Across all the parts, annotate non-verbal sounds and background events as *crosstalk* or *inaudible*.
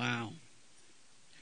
Wow.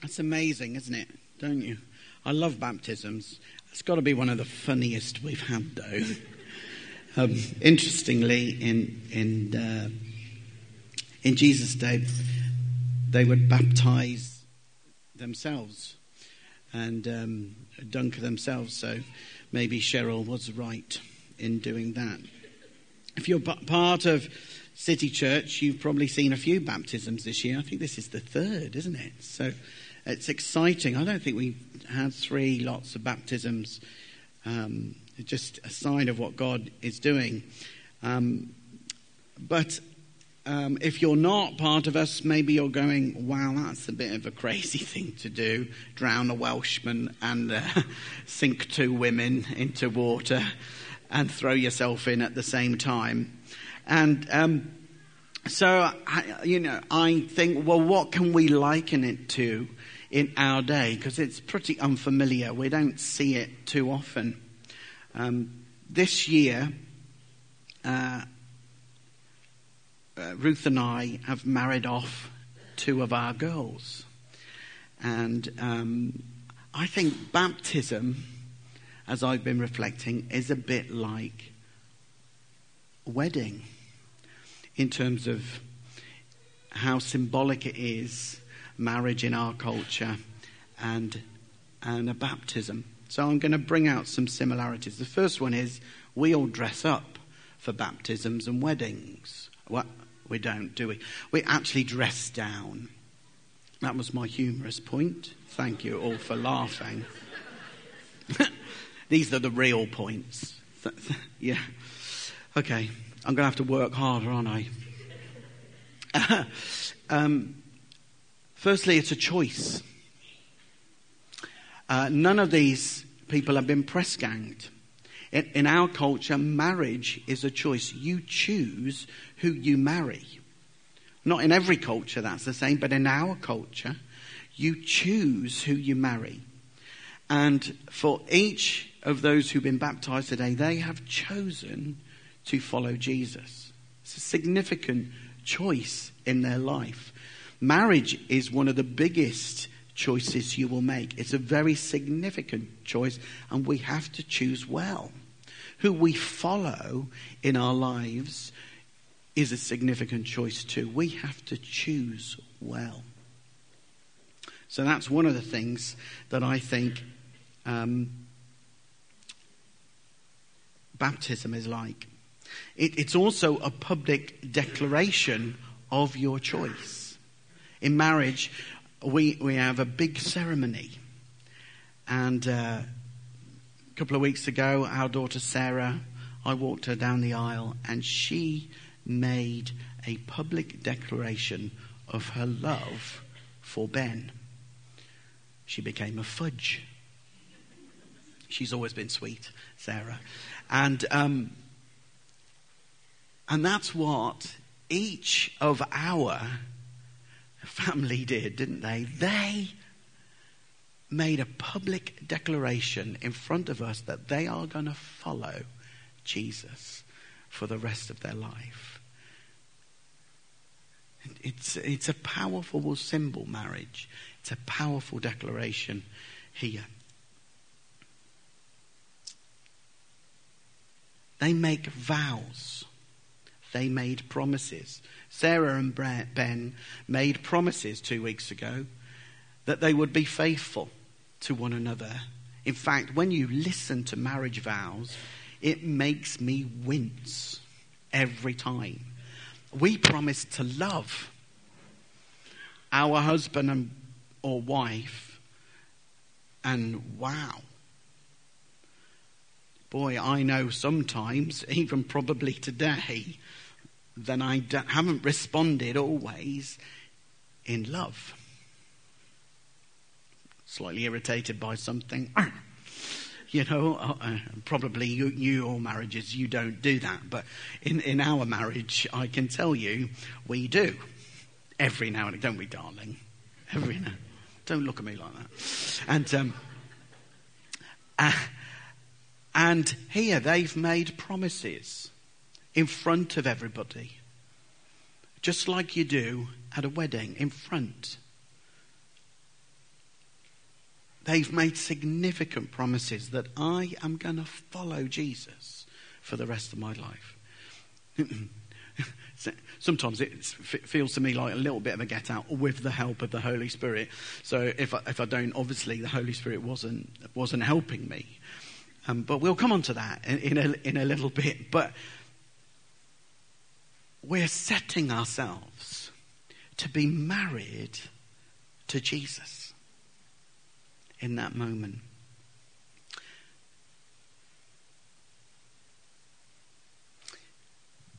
That's amazing, isn't it? Don't you? I love baptisms. It's got to be one of the funniest we've had, though. *laughs* um, interestingly, in in uh, in Jesus' day, they would baptize themselves and um, dunk themselves. So maybe Cheryl was right in doing that. If you're part of City Church, you've probably seen a few baptisms this year. I think this is the third, isn't it? So it's exciting. I don't think we had three lots of baptisms. Um, just a sign of what God is doing. Um, but um, if you're not part of us, maybe you're going, wow, that's a bit of a crazy *laughs* thing to do. Drown a Welshman and uh, *laughs* sink two women into water and throw yourself in at the same time. And um, so, I, you know, I think, well, what can we liken it to in our day? Because it's pretty unfamiliar. We don't see it too often. Um, this year, uh, uh, Ruth and I have married off two of our girls. And um, I think baptism as I've been reflecting, is a bit like wedding in terms of how symbolic it is, marriage in our culture, and, and a baptism. So I'm going to bring out some similarities. The first one is we all dress up for baptisms and weddings. Well, we don't, do we? We actually dress down. That was my humorous point. Thank you all for laughing. *laughs* These are the real points. *laughs* yeah. Okay. I'm going to have to work harder, aren't I? *laughs* um, firstly, it's a choice. Uh, none of these people have been press ganged. In, in our culture, marriage is a choice. You choose who you marry. Not in every culture that's the same, but in our culture, you choose who you marry. And for each of those who've been baptized today, they have chosen to follow Jesus. It's a significant choice in their life. Marriage is one of the biggest choices you will make. It's a very significant choice, and we have to choose well. Who we follow in our lives is a significant choice too. We have to choose well. So that's one of the things that I think um, baptism is like. It, it's also a public declaration of your choice. In marriage, we, we have a big ceremony. And uh, a couple of weeks ago, our daughter Sarah, I walked her down the aisle and she made a public declaration of her love for Ben. She became a fudge. She's always been sweet, Sarah. And, um, and that's what each of our family did, didn't they? They made a public declaration in front of us that they are going to follow Jesus for the rest of their life. It's, it's a powerful symbol, marriage. It's a powerful declaration here. They make vows. They made promises. Sarah and Ben made promises two weeks ago that they would be faithful to one another. In fact, when you listen to marriage vows, it makes me wince every time. We promise to love our husband and, or wife, and wow, boy, I know sometimes, even probably today, that I haven't responded always in love. Slightly irritated by something. *clears throat* You know, uh, uh, probably you, you all marriages, you don't do that. But in, in our marriage, I can tell you, we do. Every now and then, don't we, darling? Every now. Don't look at me like that. And, um, uh, and here they've made promises in front of everybody, just like you do at a wedding, in front they've made significant promises that I am going to follow Jesus for the rest of my life. *laughs* Sometimes it feels to me like a little bit of a get out with the help of the Holy Spirit. So if I, if I don't, obviously the Holy Spirit wasn't, wasn't helping me. Um, but we'll come on to that in, in, a, in a little bit. But we're setting ourselves to be married to Jesus in that moment.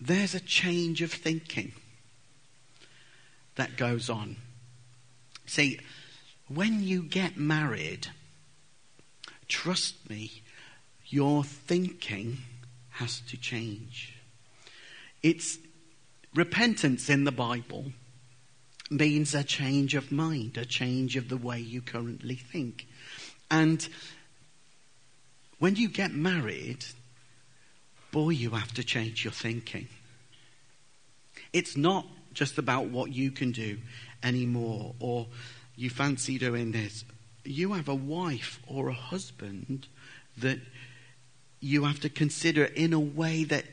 There's a change of thinking that goes on. See, when you get married, trust me, your thinking has to change. It's repentance in the Bible means a change of mind, a change of the way you currently think. And when you get married, boy, you have to change your thinking. It's not just about what you can do anymore or you fancy doing this. You have a wife or a husband that you have to consider in a way that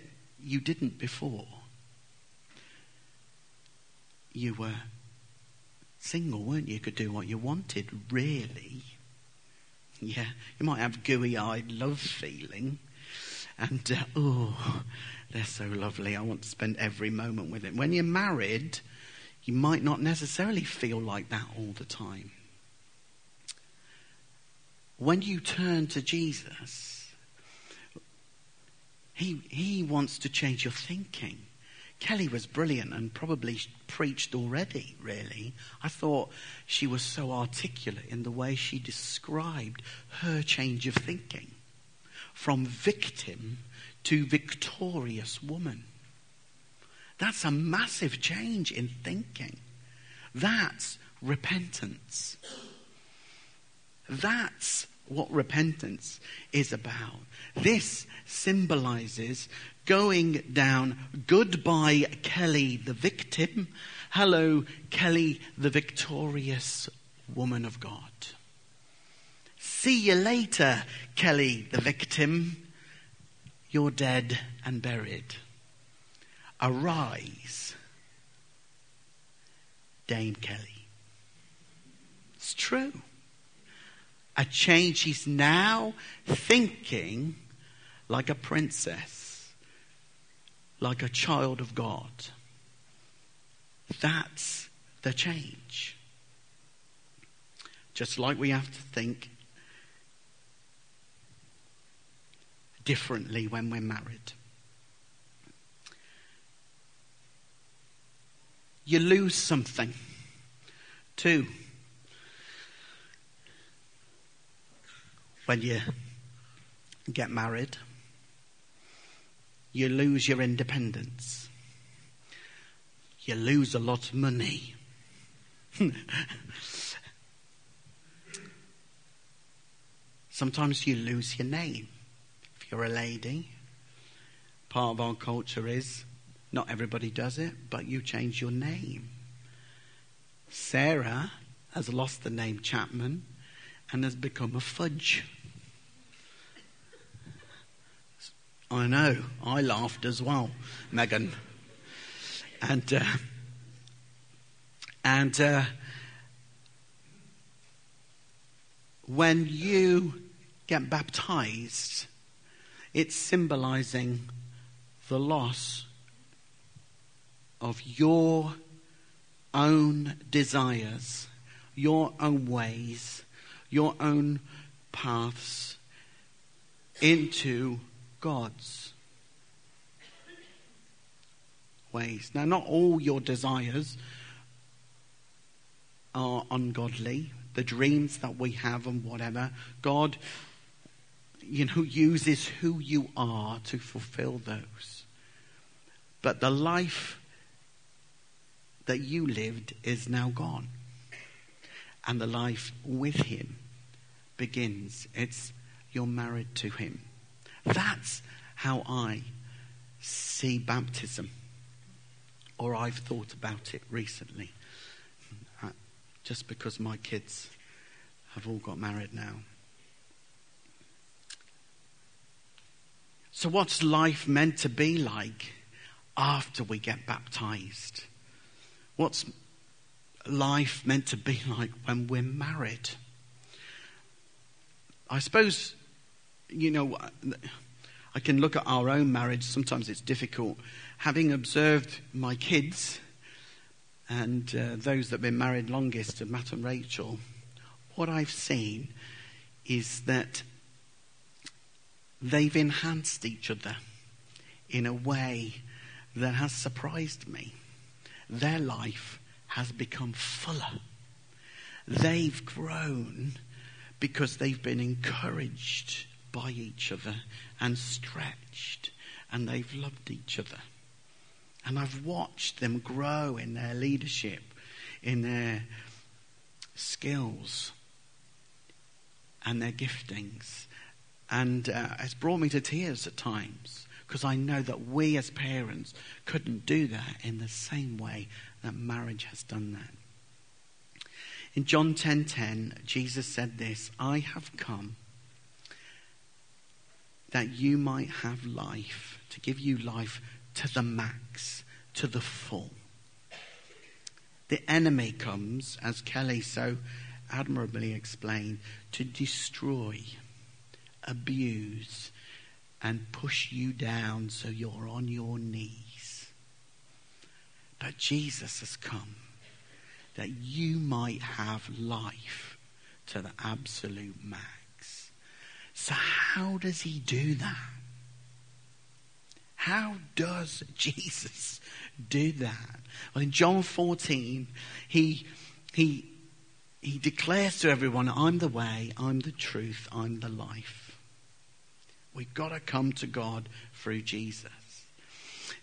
you didn't before. You were single, weren't you? You could do what you wanted, really. Yeah, you might have gooey eyed love feeling. And, uh, oh, they're so lovely. I want to spend every moment with them. When you're married, you might not necessarily feel like that all the time. When you turn to Jesus, he, he wants to change your thinking. Kelly was brilliant and probably preached already, really. I thought she was so articulate in the way she described her change of thinking from victim to victorious woman. That's a massive change in thinking. That's repentance. That's what repentance is about. This symbolizes going down. Goodbye, Kelly the victim. Hello, Kelly the victorious woman of God. See you later, Kelly the victim. You're dead and buried. Arise, Dame Kelly. It's true. A change. She's now thinking like a princess like a child of God. That's the change. Just like we have to think differently when we're married. You lose something too when you get married you lose your independence. You lose a lot of money. *laughs* Sometimes you lose your name if you're a lady. Part of our culture is not everybody does it, but you change your name. Sarah has lost the name Chapman and has become a fudge. I know. I laughed as well, Megan. And uh, and uh, when you get baptized, it's symbolizing the loss of your own desires, your own ways, your own paths into God's ways. Now, not all your desires are ungodly. The dreams that we have and whatever, God, you know, uses who you are to fulfill those. But the life that you lived is now gone. And the life with Him begins. It's you're married to Him. That's how I see baptism, or I've thought about it recently. Uh, just because my kids have all got married now. So, what's life meant to be like after we get baptized? What's life meant to be *laughs* like when we're married? I suppose, you know, I can look at our own marriage. Sometimes it's difficult. Having observed my kids and uh, those that have been married longest, Matt and Rachel, what I've seen is that they've enhanced each other in a way that has surprised me. Their life has become fuller. They've grown because they've been encouraged by each other and stretched, and they've loved each other. And I've watched them grow in their leadership, in their skills, and their giftings. And uh, it's brought me to tears at times because I know that we as parents couldn't do that in the same way that marriage has done that. In John 10:10, 10, 10, Jesus said this, "I have come that you might have life, to give you life to the max, to the full." The enemy comes, as Kelly so admirably explained, to destroy, abuse, and push you down so you're on your knees. But Jesus has come that you might have life to the absolute max. So, how does he do that? How does *laughs* Jesus do that? Well, in John 14, he, he, he declares to everyone, I'm the way, I'm the truth, I'm the life. We've got to come to God through Jesus.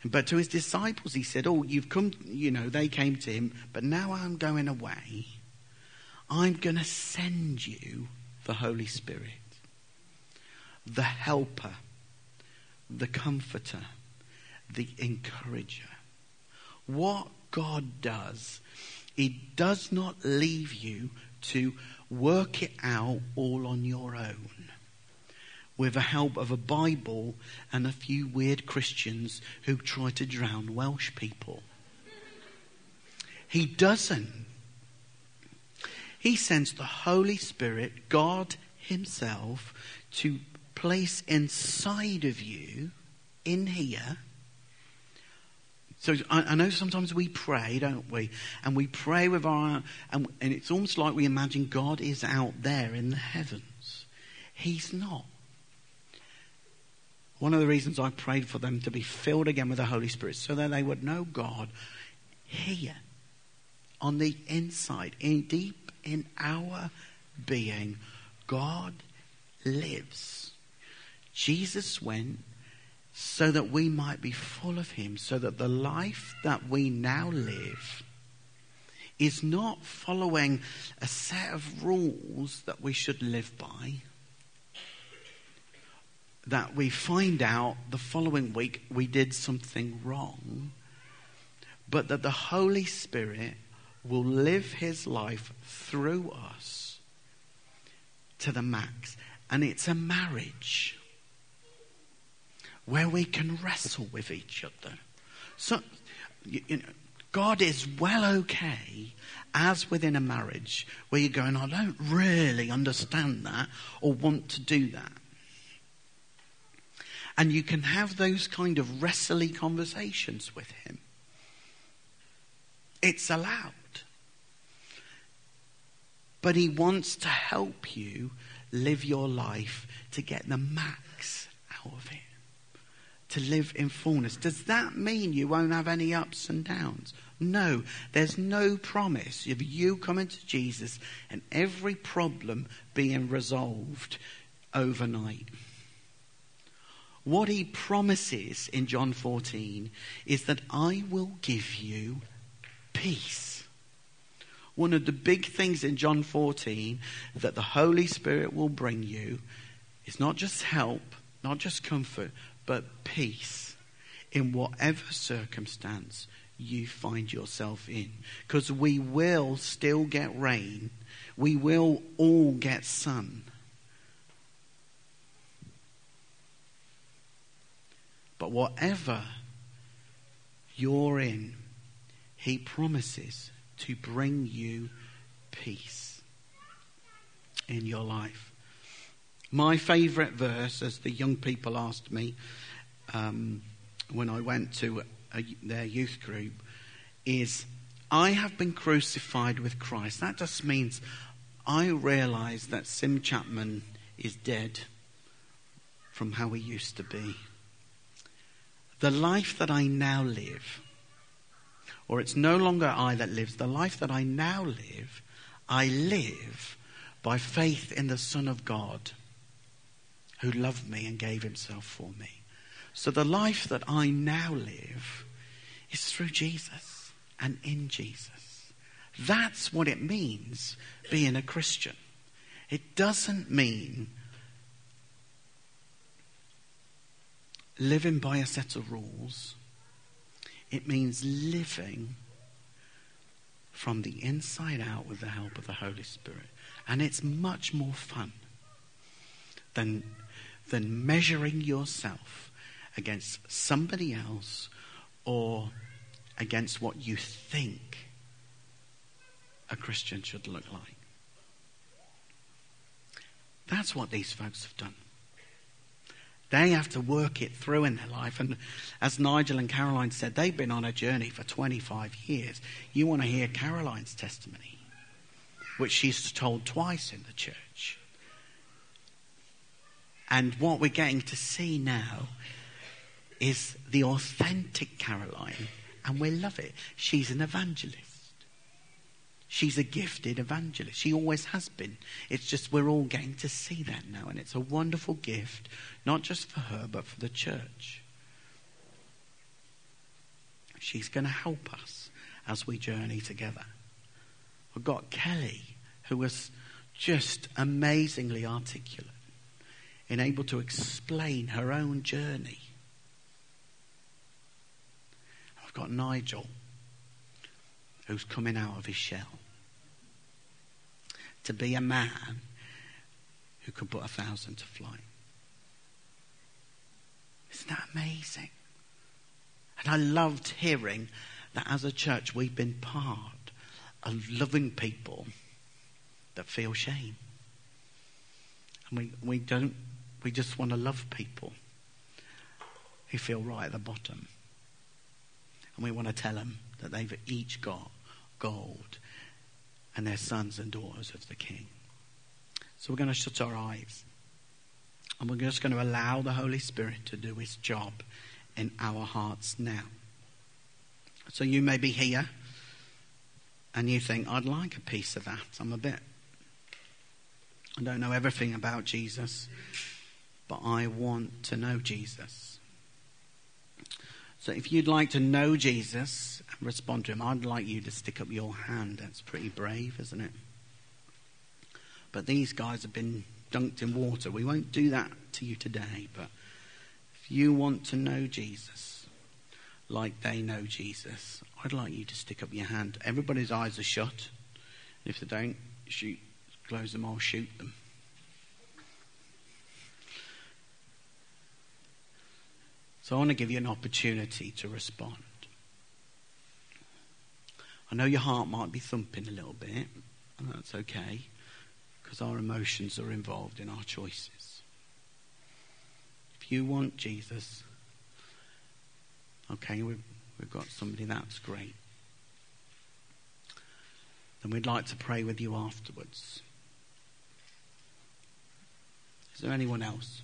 But to his disciples, he said, Oh, you've come, you know, they came to him, but now I'm going away. I'm going to send you the Holy Spirit, the helper, the comforter, the encourager. What God does, He does not leave you to work it out all on your own with the help of a Bible and a few weird Christians who try to drown Welsh people. He doesn't. He sends the Holy Spirit, God Himself, to place inside of you, in here. So I, I, know sometimes we pray, don't we? And we pray with our, and, and it's almost like we imagine God is out there in the heavens. He's not. One of the reasons I prayed for them to be filled again with the Holy Spirit so that they would know God here on the inside, in deep in our being. God lives. Jesus went so that we might be full of Him, so that the life that we now live is not following a set of rules that we should live by that we find out the following week we did something wrong, but that the Holy Spirit will live his life through us to the max. And it's a marriage where we can wrestle with each other. So, you, you know, God is well okay as within a marriage where you're going, I don't really understand that or want to do that. And you can have those kind of wrestly conversations with him. It's allowed. But he wants to help you live your life to get the max out of it. To live in fullness. Does that mean you won't have any ups and downs? No, there's no promise of you coming to Jesus and every problem being resolved overnight. What he promises in John 14 is that I will give you peace. One of the big things in John 14 that the Holy Spirit will bring you is not just help, not just comfort, but peace in whatever circumstance you find yourself in. Because we will still get rain, We will all get sun. But whatever you're in, He promises to bring you peace in your life. My favourite verse, as the young people asked me um, when I went to a, their youth group, is I have been crucified with Christ. That just means I realise that Sim Chapman is dead from how he used to be. The life that I now live, or it's no longer I that lives, the life that I now live, I live by faith in the Son of God who loved me and gave himself for me. So the life that I now live is through Jesus and in Jesus. That's what it means being a Christian. It doesn't mean living by a set of rules. It means living from the inside out with the help of the Holy Spirit. And it's much more fun than, than measuring yourself against somebody else or against what you think a Christian should look like. That's what these folks have done. They have to work it through in their life. And as Nigel and Caroline said, they've been on a journey for 25 years. You want to hear Caroline's testimony, which she's told twice in the church. And what we're getting to see now is the authentic Caroline, and we love it. She's an evangelist. She's a gifted evangelist. She always has been. It's just we're all getting to see that now. And it's a wonderful gift, not just for her, but for the church. She's going to help us as we journey together. We've got Kelly, who was just amazingly articulate and able to explain her own journey. I've got Nigel, who's coming out of his shell to be a man who could put a thousand to flight. Isn't that amazing? And I loved hearing that as a church we've been part of loving people that feel shame. And we, we don't, we just want to love people who feel right at the bottom. And we want to tell them that they've each got gold and they're sons and daughters of the King. So we're going to shut our eyes. And we're just going to allow the Holy Spirit to do his job in our hearts now. So you may be here and you think, I'd like a piece of that. I'm a bit, I don't know everything about Jesus, but I want to know Jesus. So if you'd like to know Jesus and respond to him, I'd like you to stick up your hand. That's pretty brave, isn't it? But these guys have been dunked in water. We won't do that to you today, but if you want to know Jesus like they know Jesus, I'd like you to stick up your hand. Everybody's eyes are shut. If they don't, shoot, close them or shoot them. So I want to give you an opportunity to respond. I know your heart might be thumping a little bit, and that's okay, because our emotions are involved in our choices. If you want Jesus, okay, we've, we've got somebody, that's great. Then we'd like to pray with you afterwards. Is there anyone else?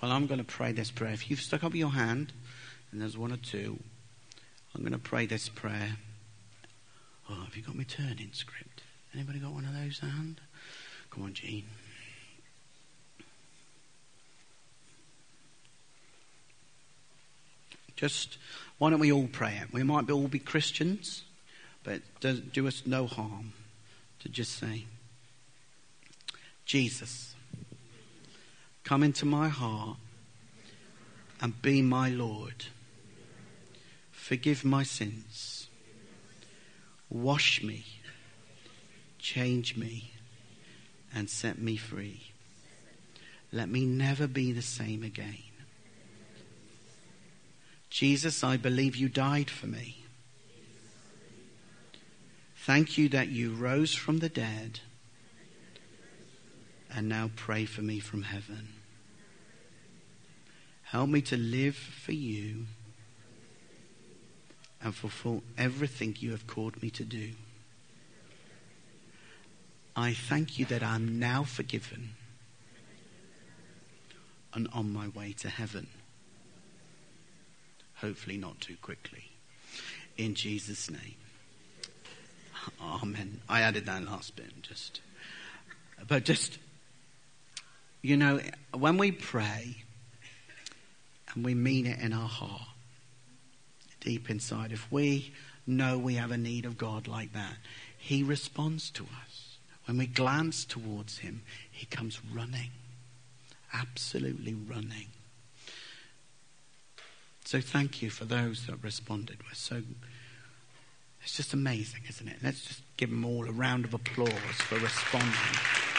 Well, I'm going to pray this prayer. If you've stuck up your hand, and there's one or two, I'm going to pray this prayer. Oh, have you got my turning script? Anybody got one of those hand? Come on, Gene. Just why don't we all pray it? We might all be Christians, but it does do us no harm to just say, Jesus, come into my heart and be my Lord. Forgive my sins. Wash me, change me, and set me free. Let me never be the same again. Jesus, I believe you died for me. Thank you that you rose from the dead and now pray for me from heaven. Help me to live for you and fulfill everything you have called me to do. I thank you that I'm now forgiven and on my way to heaven. Hopefully, not too quickly. In Jesus' name. Amen. I added that last bit just. But just, you know, when we pray and we mean it in our heart, deep inside, if we know we have a need of God like that, He responds to us. When we glance towards Him, He comes running, absolutely running. So thank you for those that responded. We're so it's just amazing, isn't it? Let's just give them all a round of applause for responding.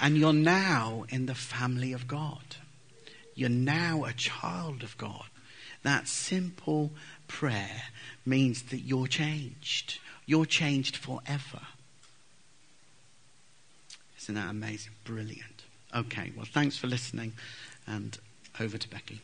And you're now in the family of God. You're now a child of God. That simple prayer means that you're changed. You're changed forever. Isn't that amazing? Brilliant. Okay, well, thanks for listening, and over to Becky.